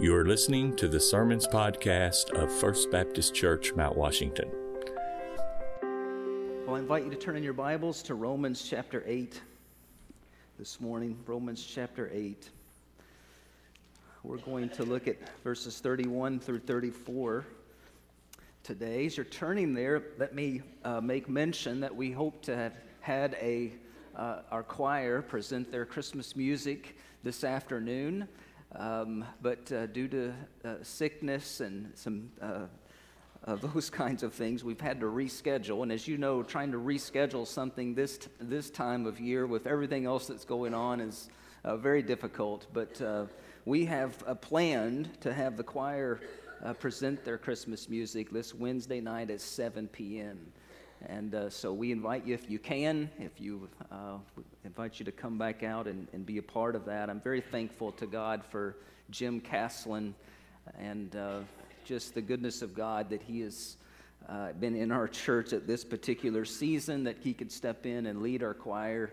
You are listening to the Sermons Podcast of First Baptist Church, Mount Washington. Well, I invite you to turn in your Bibles to Romans chapter 8 this morning. Romans chapter 8. We're going to look at verses 31 through 34 today. As you're turning there, let me uh, make mention that we hope to have had a, uh, our choir present their Christmas music this afternoon. Um, but uh, due to uh, sickness and some uh, those kinds of things, we've had to reschedule. And as you know, trying to reschedule something this, this time of year with everything else that's going on is uh, very difficult. But uh, we have planned to have the choir present their Christmas music this Wednesday night at 7 p.m. And uh, so we invite you, if you can, if you uh, invite you to come back out and, and, be a part of that. I'm very thankful to God for Jim Caslin and uh, just the goodness of God that he has uh, been in our church at this particular season, that he could step in and lead our choir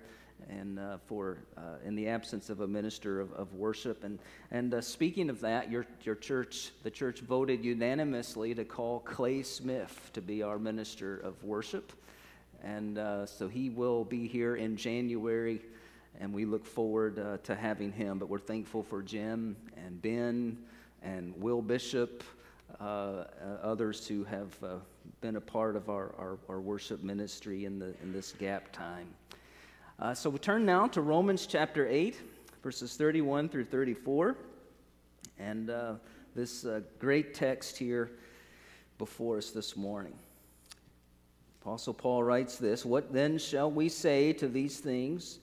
and uh, for uh, in the absence of a minister of, of worship. And, and uh, speaking of that, your, your church, the church voted unanimously to call Clay Smith to be our minister of worship. And uh, so he will be here in January, and we look forward uh, to having him. But we're thankful for Jim and Ben and Will Bishop. Uh, others who have been a part of our, our, our worship ministry in, the, in this gap time. Uh, so we turn now to Romans chapter 8, verses 31 through 34. And uh, this uh, great text here before us this morning. Apostle Paul writes this What then shall we say to these things?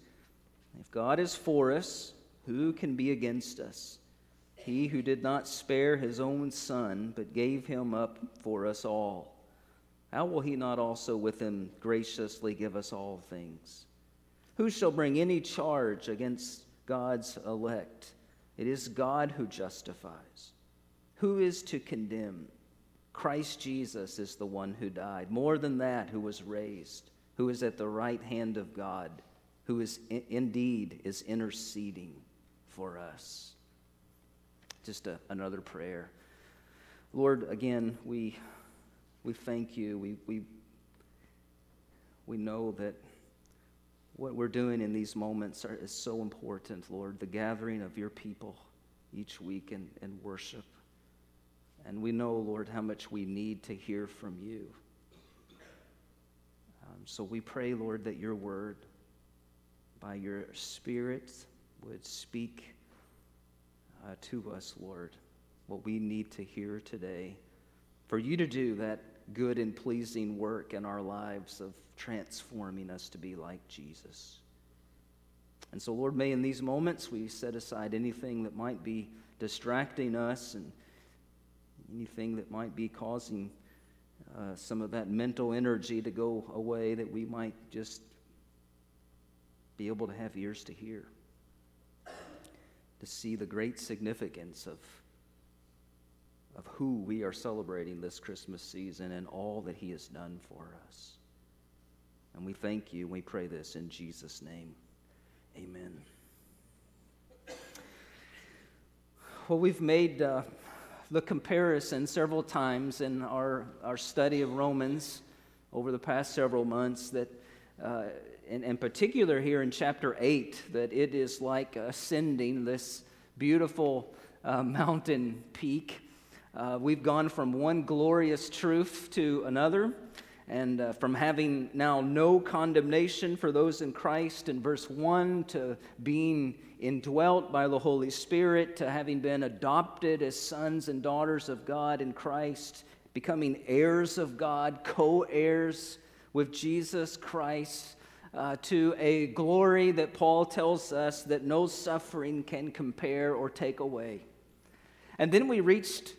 If God is for us, who can be against us? He who did not spare his own son, but gave him up for us all, how will he not also with him graciously give us all things? Who shall bring any charge against God's elect? It is God who justifies. Who is to condemn? Christ Jesus is the one who died. More than that, who was raised, who is at the right hand of God, who is indeed is interceding for us. Just a, another prayer. Lord, again, we, we thank you. We, we, we know that what we're doing in these moments are, is so important, Lord, the gathering of your people each week in, in worship. And we know, Lord, how much we need to hear from you. Um, so we pray, Lord, that your word, by your Spirit, would speak uh, to us, Lord, what we need to hear today. For you to do that good and pleasing work in our lives of transforming us to be like Jesus. And so, Lord, may in these moments we set aside anything that might be distracting us and anything that might be causing uh, some of that mental energy to go away, that we might just be able to have ears to hear, to see the great significance of of who we are celebrating this Christmas season and all that He has done for us. And we thank you. We pray this in Jesus' name. Amen. Well, we've made uh, the comparison several times in our, our study of Romans over the past several months that, uh, in, in particular here in chapter 8, that it is like ascending this beautiful uh, mountain peak uh, we've gone from one glorious truth to another, and uh, from having now no condemnation for those in Christ in verse 1 to being indwelt by the Holy Spirit to having been adopted as sons and daughters of God in Christ, becoming heirs of God, co heirs with Jesus Christ. Uh, to a glory that Paul tells us that no suffering can compare or take away. And then we reached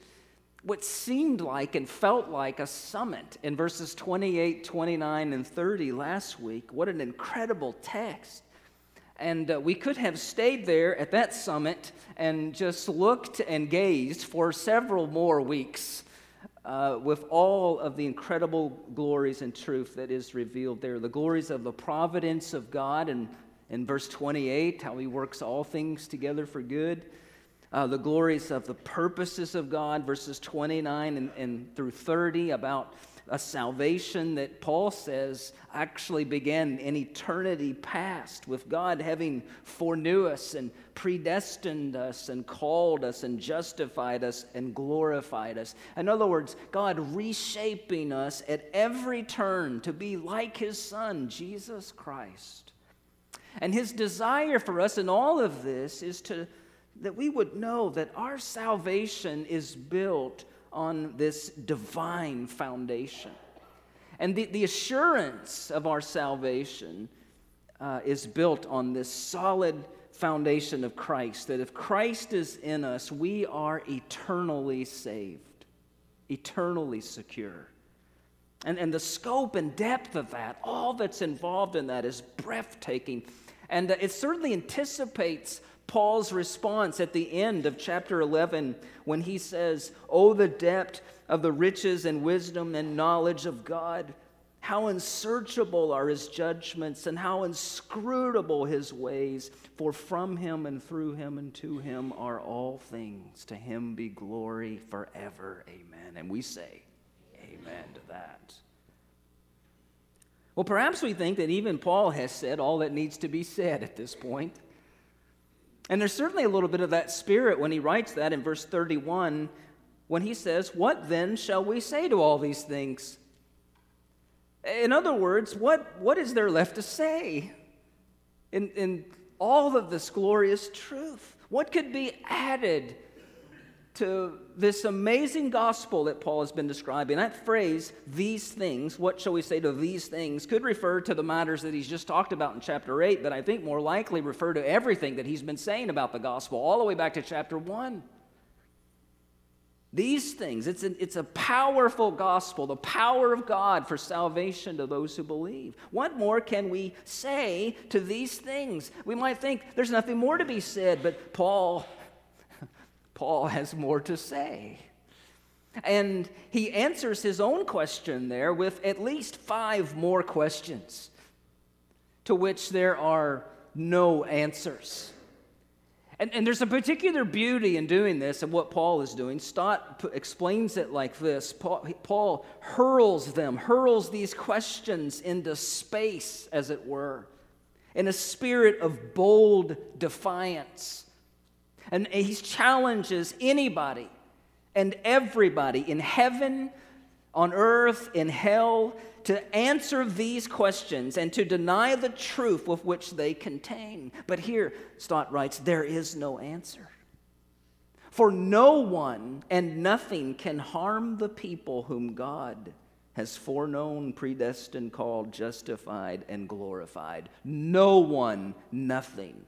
what seemed like and felt like a summit in verses 28, 29, and 30 last week. What an incredible text. And uh, we could have stayed there at that summit and just looked and gazed for several more weeks uh, with all of the incredible glories and truth that is revealed there. The glories of the providence of God, and in verse 28, how he works all things together for good uh, the glories of the purposes of God, verses 29 and, and through 30, about a salvation that Paul says actually began in eternity past, with God having foreknew us and predestined us and called us and justified us and glorified us. In other words, God reshaping us at every turn to be like his Son, Jesus Christ. And his desire for us in all of this is to that we would know that our salvation is built on this divine foundation. And the, the assurance of our salvation uh, is built on this solid foundation of Christ that if Christ is in us, we are eternally saved, eternally secure. And, and the scope and depth of that, all that's involved in that is breathtaking. And it certainly anticipates Paul's response at the end of chapter 11 when he says, Oh, the depth of the riches and wisdom and knowledge of God. How unsearchable are his judgments and how inscrutable his ways. For from him and through him and to him are all things. To him be glory forever. Amen. And we say, Amen to that. Well, perhaps we think that even Paul has said all that needs to be said at this point. And there's certainly a little bit of that spirit when he writes that in verse 31 when he says, What then shall we say to all these things? In other words, what, what is there left to say in, in all of this glorious truth? What could be added to this amazing gospel that Paul has been describing. That phrase, these things, what shall we say to these things, could refer to the matters that he's just talked about in chapter 8, but I think more likely refer to everything that he's been saying about the gospel, all the way back to chapter 1. These things, it's a, it's a powerful gospel, the power of God for salvation to those who believe. What more can we say to these things? We might think there's nothing more to be said, but Paul Paul has more to say. And he answers his own question there with at least five more questions to which there are no answers. And, and there's a particular beauty in doing this and what Paul is doing. Stott p- explains it like this Paul, Paul hurls them, hurls these questions into space, as it were, in a spirit of bold defiance. And he challenges anybody and everybody in heaven, on earth, in hell, to answer these questions and to deny the truth with which they contain. But here, Stott writes, there is no answer. For no one and nothing can harm the people whom God has foreknown, predestined, called, justified, and glorified. No one, nothing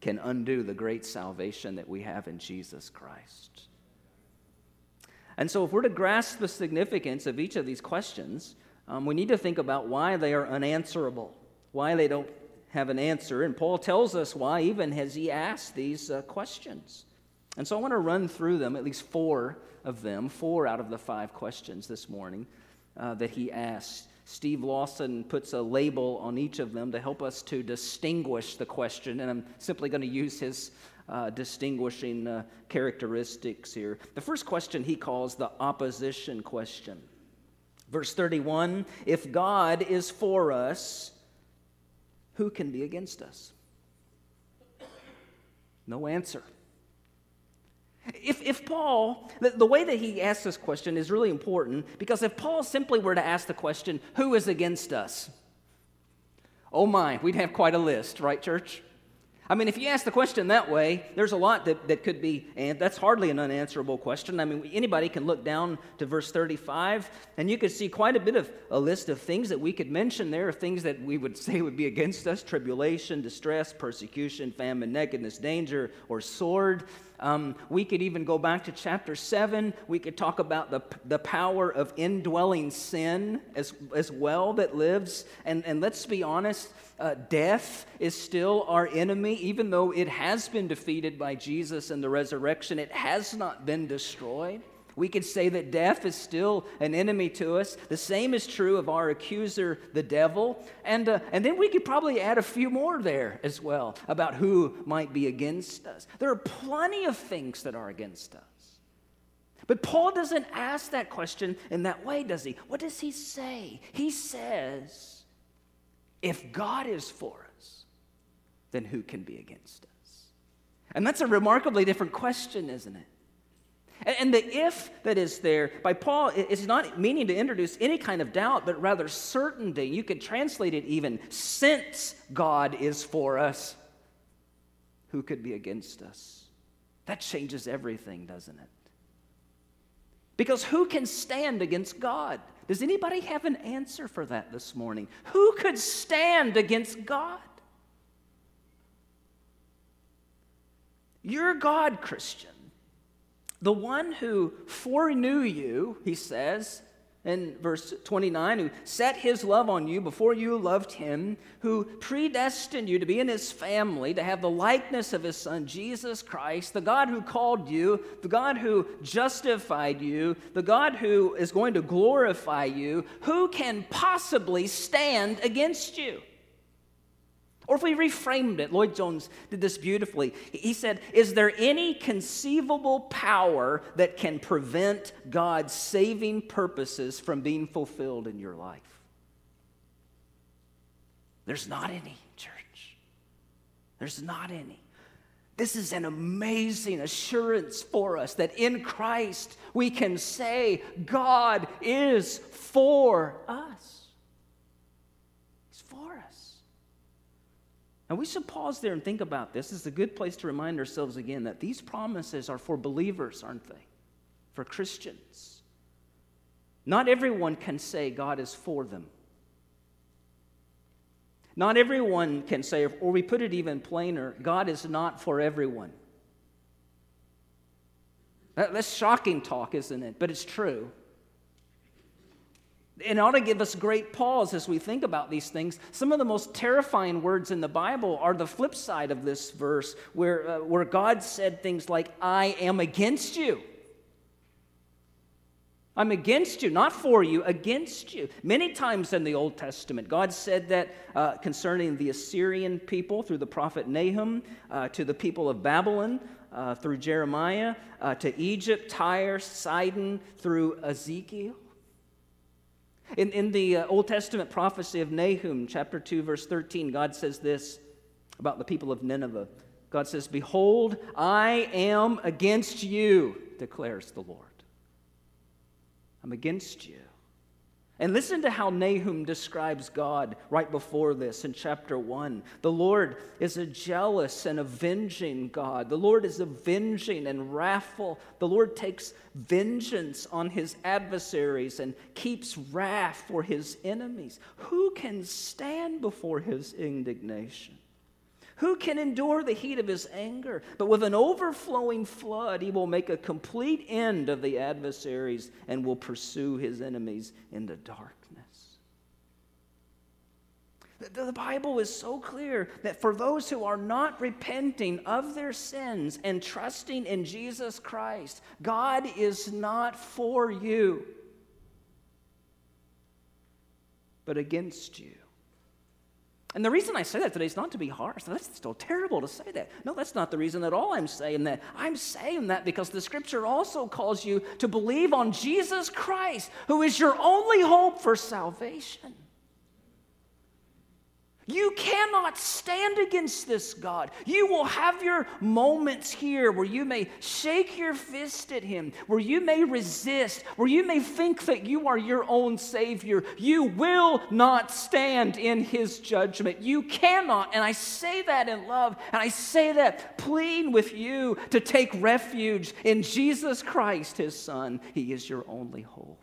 can undo the great salvation that we have in Jesus Christ. And so, if we're to grasp the significance of each of these questions, um, we need to think about why they are unanswerable, why they don't have an answer. And Paul tells us why, even as he asked these uh, questions. And so, I want to run through them, at least four of them, four out of the five questions this morning uh, that he asked. Steve Lawson puts a label on each of them to help us to distinguish the question, and I'm simply going to use his uh, distinguishing uh, characteristics here. The first question he calls the opposition question. Verse 31 If God is for us, who can be against us? No answer. If, if Paul, the, the way that he asks this question is really important because if Paul simply were to ask the question, who is against us? Oh my, we'd have quite a list, right, church? I mean, if you ask the question that way, there's a lot that, that could be, and that's hardly an unanswerable question. I mean, anybody can look down to verse 35, and you could see quite a bit of a list of things that we could mention there, things that we would say would be against us tribulation, distress, persecution, famine, nakedness, danger, or sword. Um, we could even go back to chapter 7. We could talk about the, the power of indwelling sin as, as well that lives. And, and let's be honest, uh, death is still our enemy, even though it has been defeated by Jesus and the resurrection, it has not been destroyed. We could say that death is still an enemy to us. The same is true of our accuser, the devil. And, uh, and then we could probably add a few more there as well about who might be against us. There are plenty of things that are against us. But Paul doesn't ask that question in that way, does he? What does he say? He says, if God is for us, then who can be against us? And that's a remarkably different question, isn't it? And the if that is there by Paul is not meaning to introduce any kind of doubt, but rather certainty. You could translate it even since God is for us, who could be against us? That changes everything, doesn't it? Because who can stand against God? Does anybody have an answer for that this morning? Who could stand against God? Your God, Christian. The one who foreknew you, he says in verse 29, who set his love on you before you loved him, who predestined you to be in his family, to have the likeness of his son, Jesus Christ, the God who called you, the God who justified you, the God who is going to glorify you, who can possibly stand against you? Or if we reframed it, Lloyd Jones did this beautifully. He said, Is there any conceivable power that can prevent God's saving purposes from being fulfilled in your life? There's not any, church. There's not any. This is an amazing assurance for us that in Christ we can say, God is for us. And we should pause there and think about this. This is a good place to remind ourselves again that these promises are for believers, aren't they? For Christians. Not everyone can say God is for them. Not everyone can say, or we put it even plainer, God is not for everyone. That's shocking talk, isn't it? But it's true it ought to give us great pause as we think about these things. Some of the most terrifying words in the Bible are the flip side of this verse, where, uh, where God said things like, I am against you. I'm against you, not for you, against you. Many times in the Old Testament, God said that uh, concerning the Assyrian people through the prophet Nahum, uh, to the people of Babylon uh, through Jeremiah, uh, to Egypt, Tyre, Sidon through Ezekiel. In, in the uh, Old Testament prophecy of Nahum, chapter 2, verse 13, God says this about the people of Nineveh. God says, Behold, I am against you, declares the Lord. I'm against you. And listen to how Nahum describes God right before this in chapter 1. The Lord is a jealous and avenging God. The Lord is avenging and wrathful. The Lord takes vengeance on his adversaries and keeps wrath for his enemies. Who can stand before his indignation? Who can endure the heat of his anger? But with an overflowing flood, he will make a complete end of the adversaries and will pursue his enemies into darkness. The Bible is so clear that for those who are not repenting of their sins and trusting in Jesus Christ, God is not for you, but against you. And the reason I say that today is not to be harsh. That's still terrible to say that. No, that's not the reason at all I'm saying that. I'm saying that because the scripture also calls you to believe on Jesus Christ, who is your only hope for salvation. You cannot stand against this God. You will have your moments here where you may shake your fist at Him, where you may resist, where you may think that you are your own Savior. You will not stand in His judgment. You cannot. And I say that in love, and I say that pleading with you to take refuge in Jesus Christ, His Son. He is your only hope.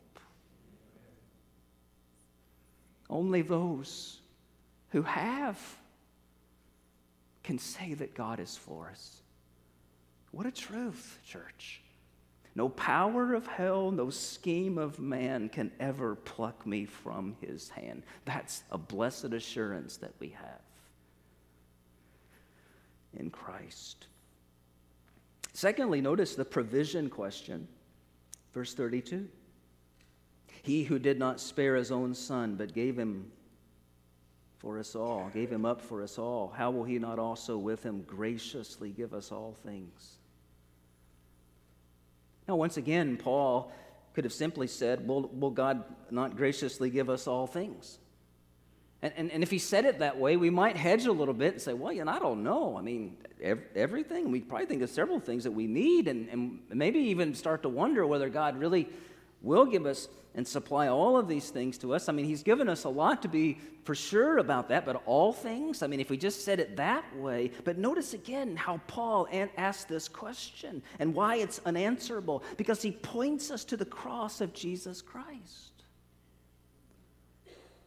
Only those who have can say that God is for us. What a truth, church. No power of hell, no scheme of man can ever pluck me from his hand. That's a blessed assurance that we have in Christ. Secondly, notice the provision question Verse 32 He who did not spare his own son, but gave him for us all, gave him up for us all, how will he not also with him graciously give us all things? Now, once again, Paul could have simply said, Will, will God not graciously give us all things? And, and, and, if he said it that way, we might hedge a little bit and say, well, you know, I don't know. I mean, ev- everything. We probably think of several things that we need, and, and maybe even start to wonder whether God really will give us and supply all of these things to us. I mean, He's given us a lot to be for sure about that, but all things? I mean, if we just said it that way. But notice again how Paul asked this question and why it's unanswerable because he points us to the cross of Jesus Christ.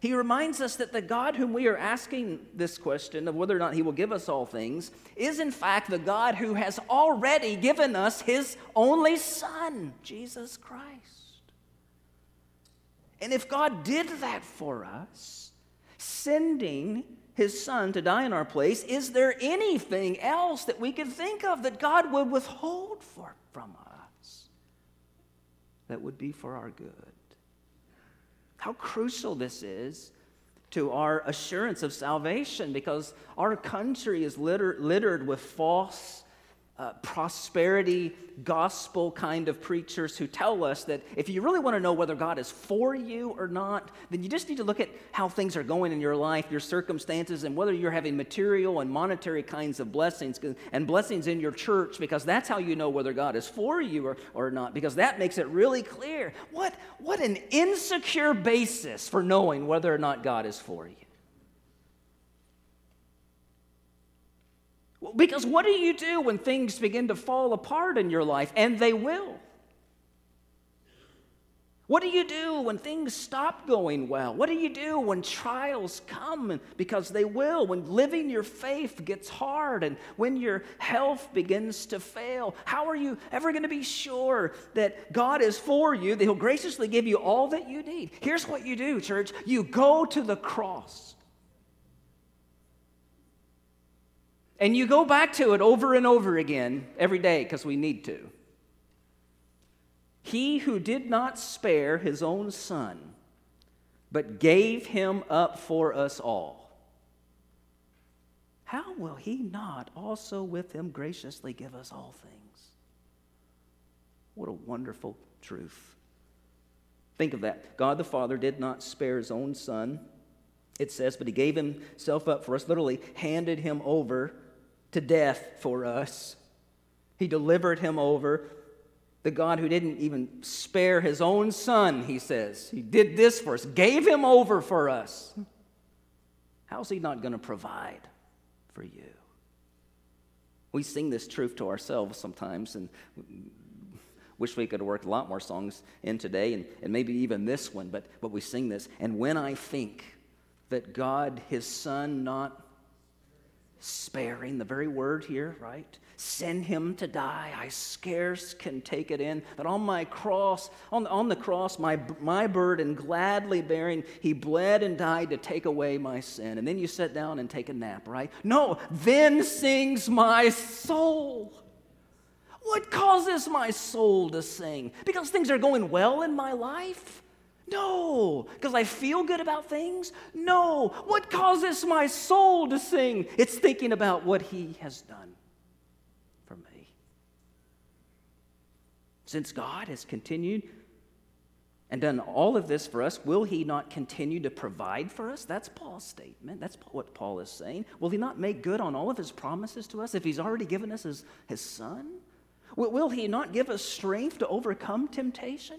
He reminds us that the God whom we are asking this question of whether or not He will give us all things is, in fact, the God who has already given us His only Son, Jesus Christ. And if God did that for us, sending his son to die in our place, is there anything else that we could think of that God would withhold for, from us that would be for our good? How crucial this is to our assurance of salvation because our country is litter, littered with false uh, prosperity gospel kind of preachers who tell us that if you really want to know whether God is for you or not, then you just need to look at how things are going in your life, your circumstances, and whether you're having material and monetary kinds of blessings and blessings in your church, because that's how you know whether God is for you or, or not, because that makes it really clear. What, what an insecure basis for knowing whether or not God is for you. Because what do you do when things begin to fall apart in your life? And they will. What do you do when things stop going well? What do you do when trials come? Because they will. When living your faith gets hard and when your health begins to fail, how are you ever going to be sure that God is for you, that He'll graciously give you all that you need? Here's what you do, church you go to the cross. And you go back to it over and over again every day because we need to. He who did not spare his own son, but gave him up for us all, how will he not also with him graciously give us all things? What a wonderful truth. Think of that. God the Father did not spare his own son, it says, but he gave himself up for us, literally handed him over to death for us. He delivered him over. The God who didn't even spare his own son, he says. He did this for us, gave him over for us. How's he not going to provide for you? We sing this truth to ourselves sometimes and wish we could have worked a lot more songs in today and, and maybe even this one, but, but we sing this. And when I think that God, his son, not sparing, the very word here, right? Send him to die. I scarce can take it in. But on my cross, on, on the cross, my, my burden gladly bearing, he bled and died to take away my sin. And then you sit down and take a nap, right? No, then sings my soul. What causes my soul to sing? Because things are going well in my life? No. Because I feel good about things? No. What causes my soul to sing? It's thinking about what He has done for me. Since God has continued and done all of this for us, will He not continue to provide for us? That's Paul's statement. That's what Paul is saying. Will He not make good on all of His promises to us if He's already given us His, his Son? Will, will He not give us strength to overcome temptation?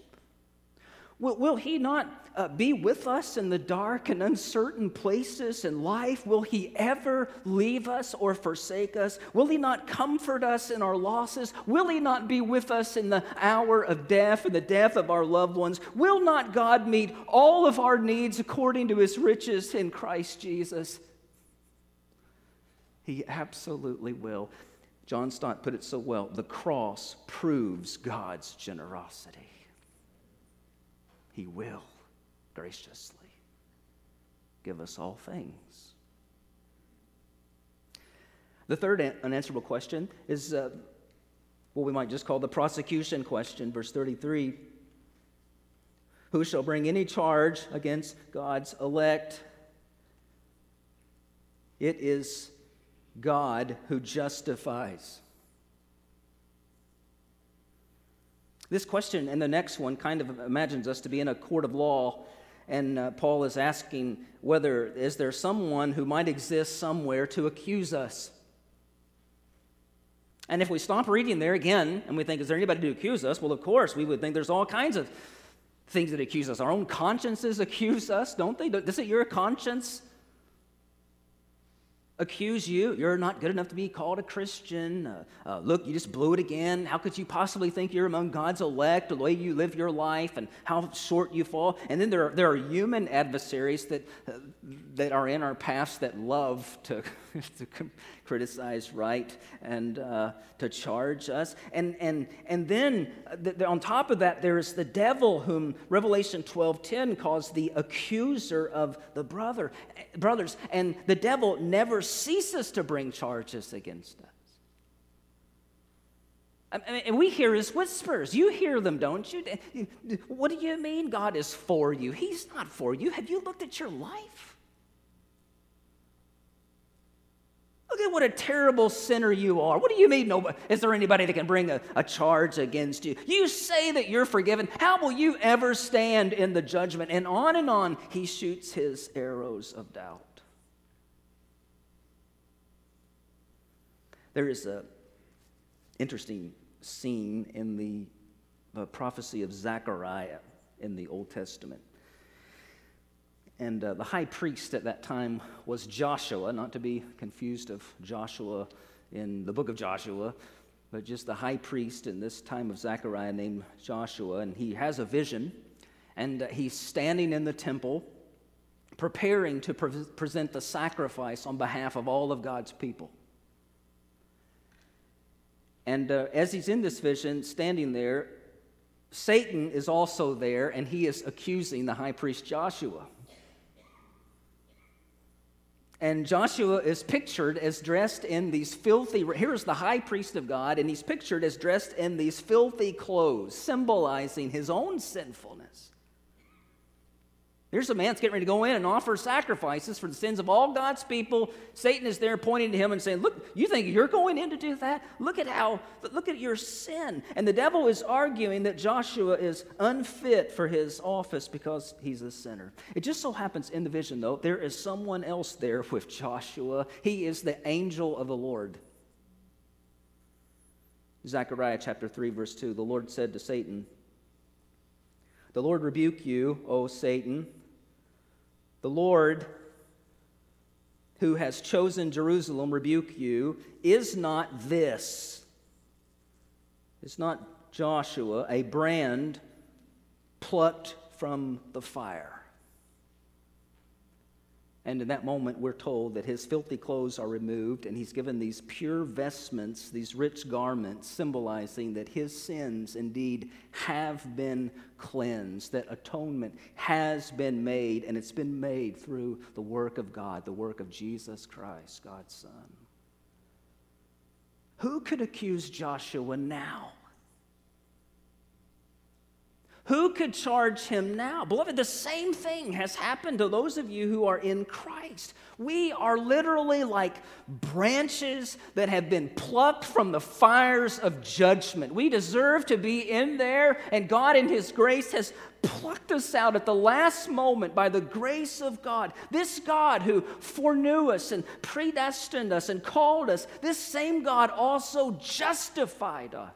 Will, will He not uh, be with us in the dark and uncertain places in life? Will He ever leave us or forsake us? Will He not comfort us in our losses? Will He not be with us in the hour of death and the death of our loved ones? Will not God meet all of our needs according to His riches in Christ Jesus? He absolutely will. John Stott put it so well the cross proves God's generosity. He will graciously give us all things. The third unanswerable question is uh, what we might just call the prosecution question, verse 33. Who shall bring any charge against God's elect? It is God who justifies. This question and the next one kind of imagines us to be in a court of law, and uh, Paul is asking whether is there someone who might exist somewhere to accuse us. And if we stop reading there again and we think, is there anybody to accuse us? Well, of course, we would think there's all kinds of things that accuse us. Our own consciences accuse us, don't they? Doesn't your conscience accuse you. You're not good enough to be called a Christian. Uh, uh, look, you just blew it again. How could you possibly think you're among God's elect, the way you live your life, and how short you fall? And then there are, there are human adversaries that, uh, that are in our past that love to, to criticize, right, and uh, to charge us. And, and, and then uh, on top of that, there is the devil, whom Revelation 12:10 calls the accuser of the brother, brothers. And the devil never ceases to bring charges against us. I mean, and we hear his whispers. You hear them, don't you? What do you mean God is for you? He's not for you. Have you looked at your life? Look at what a terrible sinner you are. What do you mean? Nobody, is there anybody that can bring a, a charge against you? You say that you're forgiven. How will you ever stand in the judgment? And on and on, he shoots his arrows of doubt. There is an interesting scene in the, the prophecy of Zechariah in the Old Testament. And uh, the high priest at that time was Joshua, not to be confused of Joshua in the book of Joshua, but just the high priest in this time of Zechariah named Joshua. And he has a vision, and uh, he's standing in the temple preparing to pre- present the sacrifice on behalf of all of God's people. And uh, as he's in this vision, standing there, Satan is also there, and he is accusing the high priest Joshua. And Joshua is pictured as dressed in these filthy, here's the high priest of God, and he's pictured as dressed in these filthy clothes, symbolizing his own sinfulness. Here's a man that's getting ready to go in and offer sacrifices for the sins of all God's people. Satan is there pointing to him and saying, Look, you think you're going in to do that? Look at how, look at your sin. And the devil is arguing that Joshua is unfit for his office because he's a sinner. It just so happens in the vision, though, there is someone else there with Joshua. He is the angel of the Lord. Zechariah chapter 3, verse 2 The Lord said to Satan, The Lord rebuke you, O Satan. The Lord, who has chosen Jerusalem, rebuke you. Is not this, is not Joshua, a brand plucked from the fire? And in that moment, we're told that his filthy clothes are removed, and he's given these pure vestments, these rich garments, symbolizing that his sins indeed have been cleansed, that atonement has been made, and it's been made through the work of God, the work of Jesus Christ, God's Son. Who could accuse Joshua now? Who could charge him now? Beloved, the same thing has happened to those of you who are in Christ. We are literally like branches that have been plucked from the fires of judgment. We deserve to be in there, and God, in His grace, has plucked us out at the last moment by the grace of God. This God who foreknew us and predestined us and called us, this same God also justified us.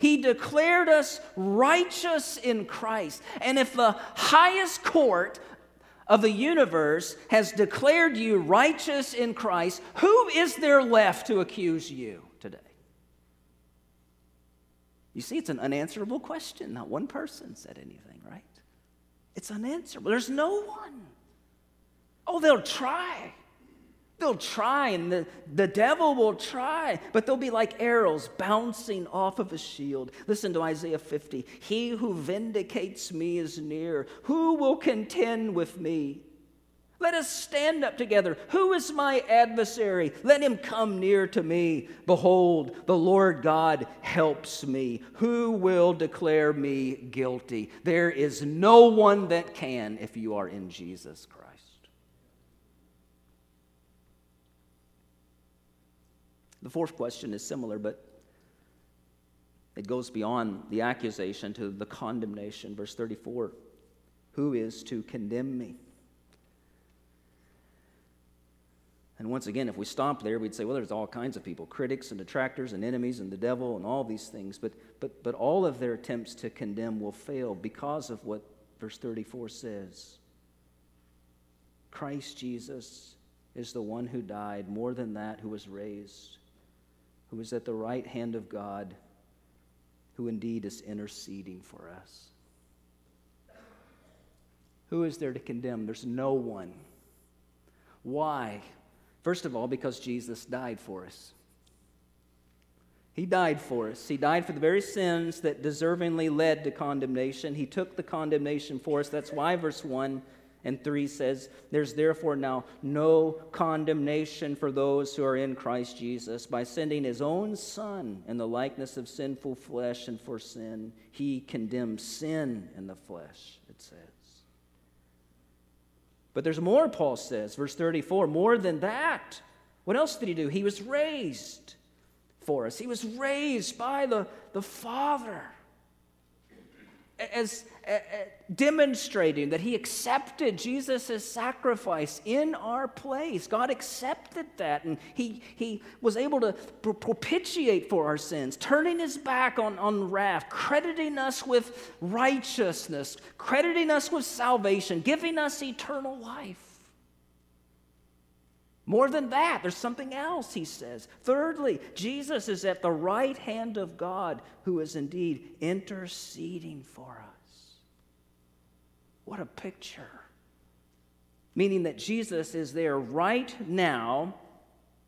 He declared us righteous in Christ. And if the highest court of the universe has declared you righteous in Christ, who is there left to accuse you today? You see, it's an unanswerable question. Not one person said anything, right? It's unanswerable. There's no one. Oh, they'll try. They'll try, and the, the devil will try, but they'll be like arrows bouncing off of a shield. Listen to Isaiah 50. He who vindicates me is near. Who will contend with me? Let us stand up together. Who is my adversary? Let him come near to me. Behold, the Lord God helps me. Who will declare me guilty? There is no one that can if you are in Jesus Christ. The fourth question is similar, but it goes beyond the accusation to the condemnation. Verse 34 Who is to condemn me? And once again, if we stop there, we'd say, well, there's all kinds of people critics and detractors and enemies and the devil and all these things. But, but, but all of their attempts to condemn will fail because of what verse 34 says Christ Jesus is the one who died, more than that, who was raised, who is at the right hand of God, who indeed is interceding for us. Who is there to condemn? There's no one. Why? First of all, because Jesus died for us. He died for us. He died for the very sins that deservingly led to condemnation. He took the condemnation for us. That's why verse 1 and 3 says, There's therefore now no condemnation for those who are in Christ Jesus. By sending his own Son in the likeness of sinful flesh and for sin, he condemns sin in the flesh, it says. But there's more, Paul says, verse 34 more than that. What else did he do? He was raised for us, he was raised by the, the Father as, demonstrating that he accepted Jesus' sacrifice in our place. God accepted that, and he, he was able to propitiate for our sins, turning his back on, on wrath, crediting us with righteousness, crediting us with salvation, giving us eternal life. More than that, there's something else, he says. Thirdly, Jesus is at the right hand of God, who is indeed interceding for us. What a picture. Meaning that Jesus is there right now,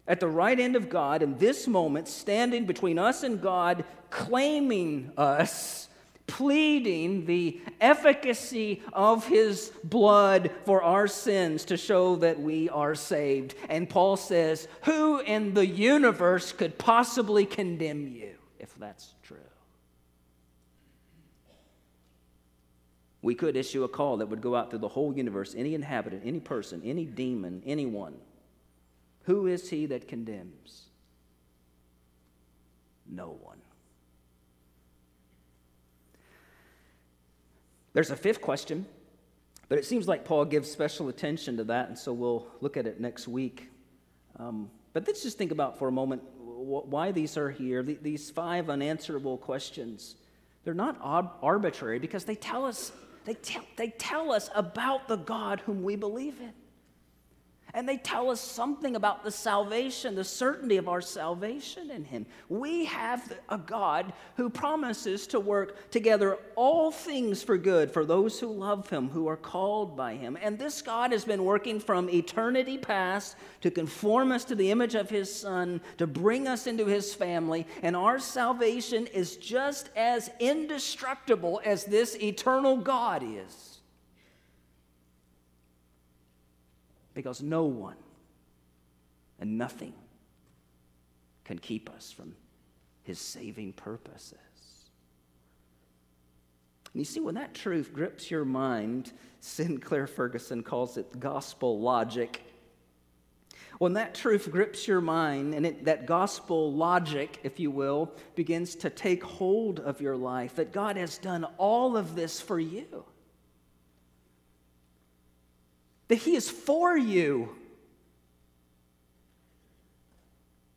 at the right end of God, in this moment, standing between us and God, claiming us pleading the efficacy of his blood for our sins to show that we are saved. And Paul says, Who in the universe could possibly condemn you if that's true? We could issue a call that would go out to the whole universe, any inhabitant, any person, any demon, anyone. Who is he that condemns? No one. There's a fifth question, but it seems like Paul gives special attention to that, and so we'll look at it next week. Um, but let's just think about for a moment why these are here. These five unanswerable questions. They're not arbitrary because they tell us they tell, they tell us about the God whom we believe in. And they tell us something about the salvation, the certainty of our salvation in Him. We have a God who promises to work together all things for good for those who love Him, who are called by Him. And this God has been working from eternity past to conform us to the image of His Son, to bring us into His family. And our salvation is just as indestructible as this eternal God is. Because no one and nothing can keep us from his saving purposes. And you see, when that truth grips your mind, Sinclair Ferguson calls it gospel logic. When that truth grips your mind and it, that gospel logic, if you will, begins to take hold of your life, that God has done all of this for you that He is for you,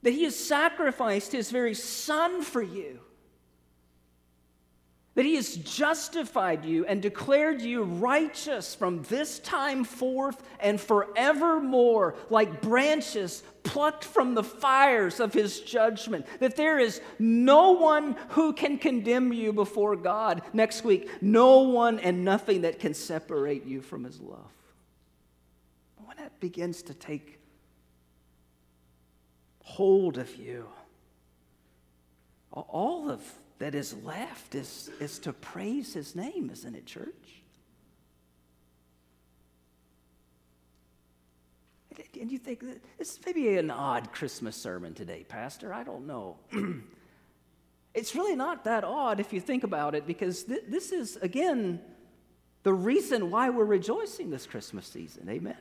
that He has sacrificed His very Son for you, that He has justified you and declared you righteous from this time forth and forevermore, like branches plucked from the fires of His judgment, that there is no one who can condemn you before God. Next week, no one and nothing that can separate you from His love that begins to take hold of you, all of that is left is, is to praise his name, isn't it, church? and you think, this may be an odd Christmas sermon today, Pastor. I don't know. it's really not that odd if you think about it, because th- this is, again, the reason why we're rejoicing this Christmas season. Amen.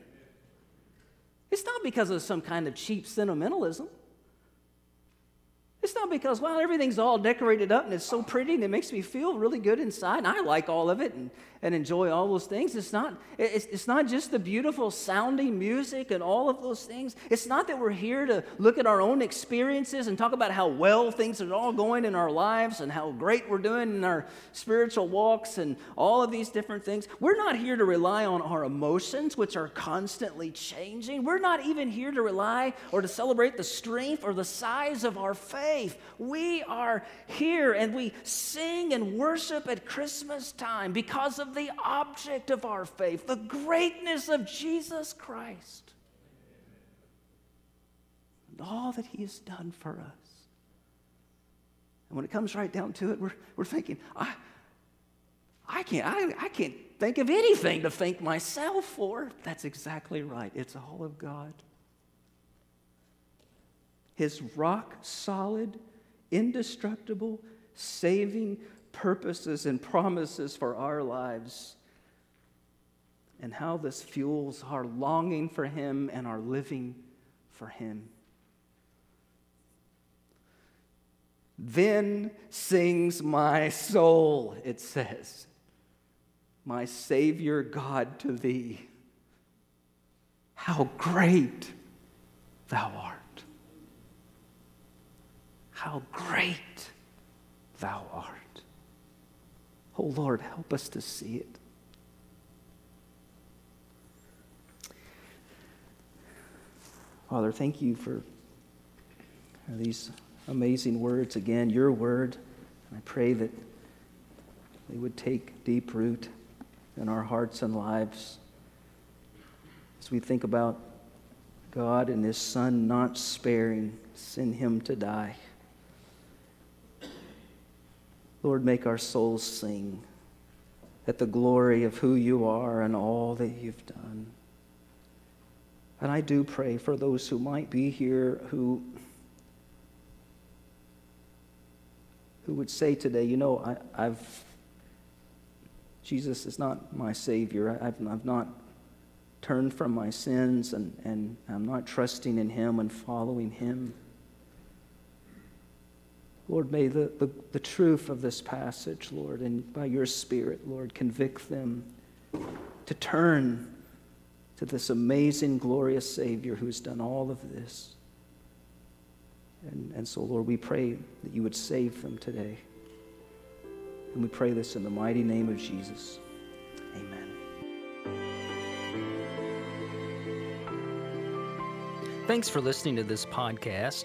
It's not because of some kind of cheap sentimentalism. It's not because, well, everything's all decorated up and it's so pretty and it makes me feel really good inside. And I like all of it and, and enjoy all those things. It's not, it's, it's not just the beautiful sounding music and all of those things. It's not that we're here to look at our own experiences and talk about how well things are all going in our lives and how great we're doing in our spiritual walks and all of these different things. We're not here to rely on our emotions, which are constantly changing. We're not even here to rely or to celebrate the strength or the size of our faith. We are here and we sing and worship at Christmas time because of the object of our faith, the greatness of Jesus Christ, and all that He has done for us. And when it comes right down to it, we're, we're thinking, I, I, can't, I, I can't think of anything to thank myself for. That's exactly right. It's all of God. His rock solid, indestructible, saving, purposes and promises for our lives, and how this fuels our longing for Him and our living for Him. Then sings my soul, it says, my Savior God to thee. How great thou art! How great thou art! Oh Lord, help us to see it. Father, thank you for these amazing words. Again, your word. I pray that they would take deep root in our hearts and lives as we think about God and His Son not sparing, send Him to die. Lord, make our souls sing at the glory of who you are and all that you've done. And I do pray for those who might be here who, who would say today, you know, I, have Jesus is not my Savior. I've, I've not turned from my sins and, and I'm not trusting in Him and following Him. Lord, may the, the, the, truth of this passage, Lord, and by your Spirit, Lord, convict them to turn to this amazing, glorious Savior who has done all of this. And, and so, Lord, we pray that you would save them today. And we pray this in the mighty name of Jesus. Amen. Thanks for listening to this podcast.